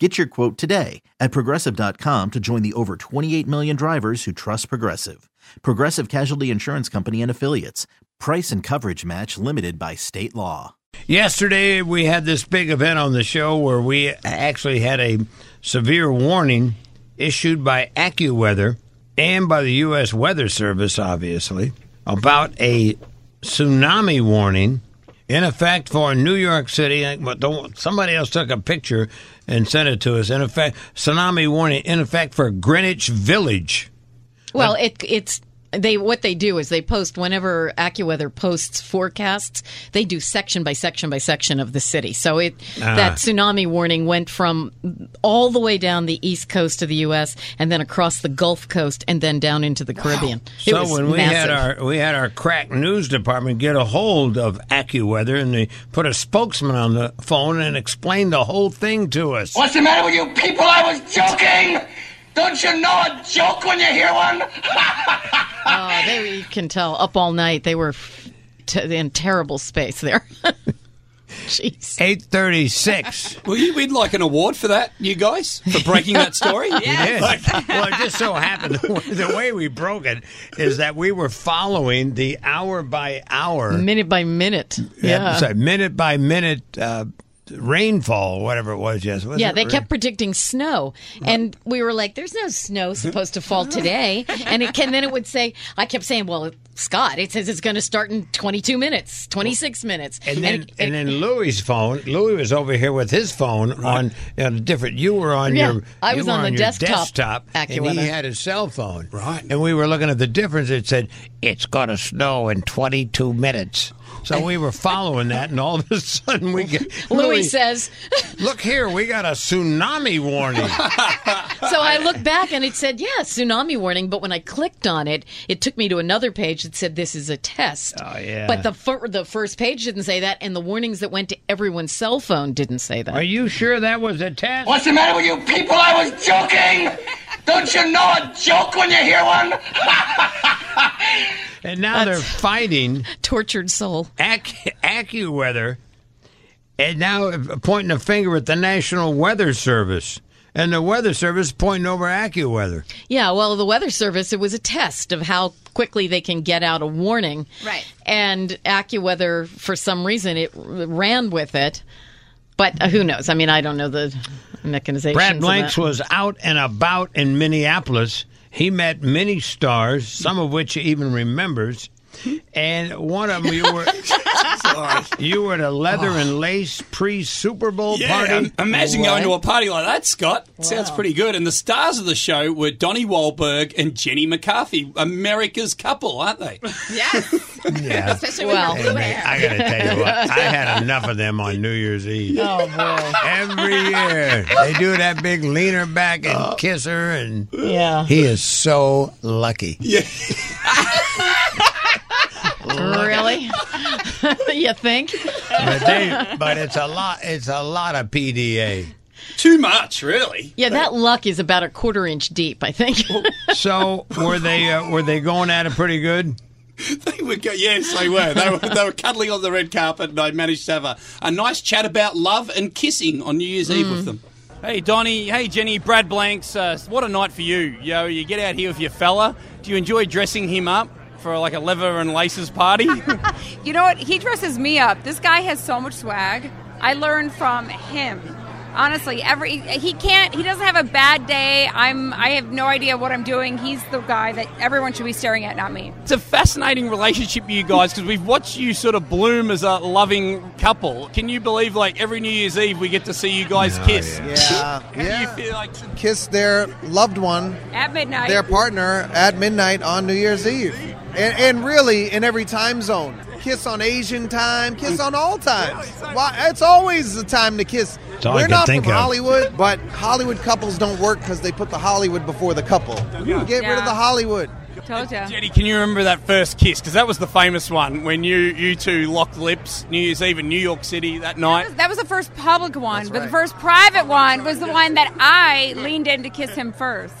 Get your quote today at progressive.com to join the over 28 million drivers who trust Progressive. Progressive Casualty Insurance Company and Affiliates. Price and coverage match limited by state law. Yesterday, we had this big event on the show where we actually had a severe warning issued by AccuWeather and by the U.S. Weather Service, obviously, about a tsunami warning in effect for New York City. Eh, but don't- Somebody else took a picture and sent it to us. In effect, tsunami warning in effect for Greenwich Village. Well, it it's they what they do is they post whenever AccuWeather posts forecasts, they do section by section by section of the city. So it Ah. that tsunami warning went from all the way down the east coast of the U.S. and then across the Gulf Coast and then down into the Caribbean. It So was when we had our we had our crack news department get a hold of AccuWeather and they put a spokesman on the phone and explained the whole thing to us. What's the matter with you people? I was joking! Don't you know a joke when you hear one? oh, they, you can tell up all night they were f- t- in terrible space there. Jeez. Eight thirty six. Will you win like an award for that, you guys, for breaking that story? Yeah. Well, it just so happened the way we broke it is that we were following the hour by hour, Minute by minute. Yeah. sorry, minute by minute uh, rainfall, whatever it was. Yes, was Yeah, they rain? kept predicting snow, and we were like, "There's no snow supposed to fall today." And it can then it would say, "I kept saying, well, Scott, it says it's going to start in 22 minutes, 26 minutes." And then, it- and then Louis' phone. Louis was over here with his phone on you know, different. You were on Yeah, your. I was were on the your desktop desktop, and he had his cell phone. Right. And we were looking at the difference. It said it's going to snow in 22 minutes. So we were following that, and all of a sudden we get Louis says, "Look here, we got a tsunami warning." so I looked back and it said, "Yeah, tsunami warning." But when I clicked on it, it took me to another page that said, "This is a test." Oh, yeah. But the fir- the first page didn't say that, and the warnings that went to everyone's cell phone didn't say that. Are you sure that was a test? What's the matter with you people? I was joking! Don't you know a joke when you hear one? And now they're fighting Tortured soul. Ac- AccuWeather, and now pointing a finger at the National Weather Service, and the Weather Service pointing over AccuWeather. Yeah, well, the Weather Service, it was a test of how quickly they can get out a warning. Right. And AccuWeather, for some reason, it ran with it. But uh, who knows? I mean, I don't know the mechanization. Brad Blanks was out and about in Minneapolis. He met many stars, some of which he even remembers. And one of them, you were you were at a leather oh. and lace pre Super Bowl Yeah, party. im- imagine going to a party like that, Scott. Sounds pretty good. And the stars of the show were Donnie Wahlberg and Jenny McCarthy, America's couple, aren't they? Yes. Yeah. Especially Well, with her blue Hey, hair. I got to tell you what, I had enough of them on New Year's Eve. Oh, boy. Every year they do that big lean her back and oh. kiss her, and Yeah. he is so lucky. Really? you think? But, they, but it's a lot. It's a lot of PDA. Too much, really. Yeah, that luck is about a quarter inch deep, I think. So were they? Uh, were they going at it pretty good? They were, go- yes, they were. They were. They were cuddling on the red carpet, and I managed to have a, a nice chat about love and kissing on New Year's Eve with them. Hey Donnie, hey Jenny, Brad Blanks. Uh, what a night for you. Yo, you get out here with your fella. Do you enjoy dressing him up for like a leather and laces party? You know what? He dresses me up. This guy has so much swag. I learned from him. Honestly, every he can't. He doesn't have a bad day. I'm. I have no idea what I'm doing. He's the guy that everyone should be staring at, not me. it's a fascinating relationship, you guys, because we've watched you sort of bloom as a loving couple. Can you believe, like every New Year's Eve, we get to see you guys kiss? Yeah, How do you feel like? Kiss their loved one, At midnight. their partner, at midnight on New Year's Eve. And, and really, in every time zone. Kiss on Asian time, kiss on all times. Why? It's always the time to kiss. all We're can not think from of. Hollywood, but Hollywood couples don't work because they put the Hollywood before the couple. Get rid of the Hollywood. Told ya. Jenny, can you remember that first kiss? Because that was the famous one when you you two locked lips, New Year's Eve in New York City that night. That was the first public one, but the first private one was the one that I leaned in to kiss him first.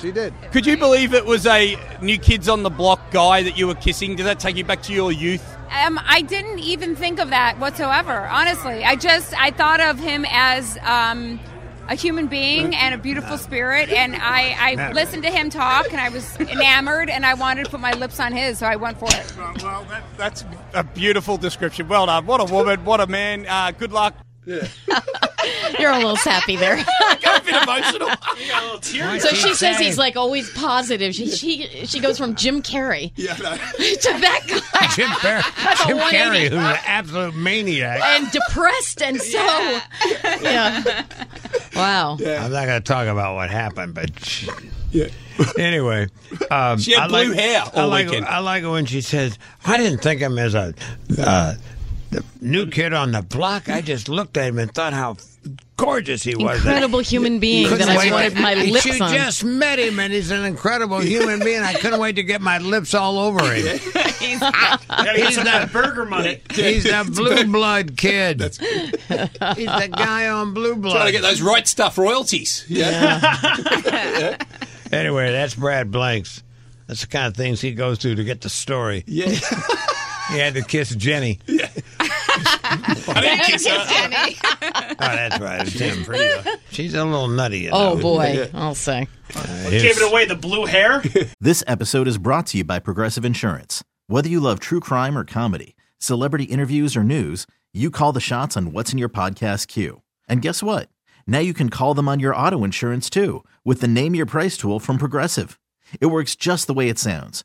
She did. Could you believe it was a New Kids on the Block guy that you were kissing? Did that take you back to your youth? Um, I didn't even think of that whatsoever. Honestly, I just I thought of him as um, a human being and a beautiful spirit, and I, I listened to him talk, and I was enamored, and I wanted to put my lips on his, so I went for it. Well, that, that's a beautiful description. Well done. What a woman. What a man. Uh, good luck. You're a little sappy there. Got a bit emotional. So she says he's like always positive. She she, she goes from Jim Carrey yeah, no. to that guy Jim, Car- That's a Jim Carrey, who's an absolute maniac. and depressed and so yeah. Wow. I'm not going to talk about what happened, but she, anyway, um, She had I blue hair I all like, weekend. I like it when she says, "I didn't think him as a uh, the new kid on the block. I just looked at him and thought how gorgeous he was. Incredible human being Couldn't that I wait wanted my lips She on. just met him, and he's an incredible human being. I couldn't wait to get my lips all over him. He's that burger money. He's the blue blood kid. That's He's the guy on blue blood. Trying to get those right stuff royalties. Yeah. Anyway, that's Brad Blanks. That's the kind of things he goes through to get the story. Yeah. He had to kiss Jenny. I didn't kiss her. Oh, that's right. It's him. She's a little nutty. You oh boy, I'll say. Uh, Gave it away. The blue hair. This episode is brought to you by Progressive Insurance. Whether you love true crime or comedy, celebrity interviews or news, you call the shots on what's in your podcast queue. And guess what? Now you can call them on your auto insurance too with the Name Your Price tool from Progressive. It works just the way it sounds.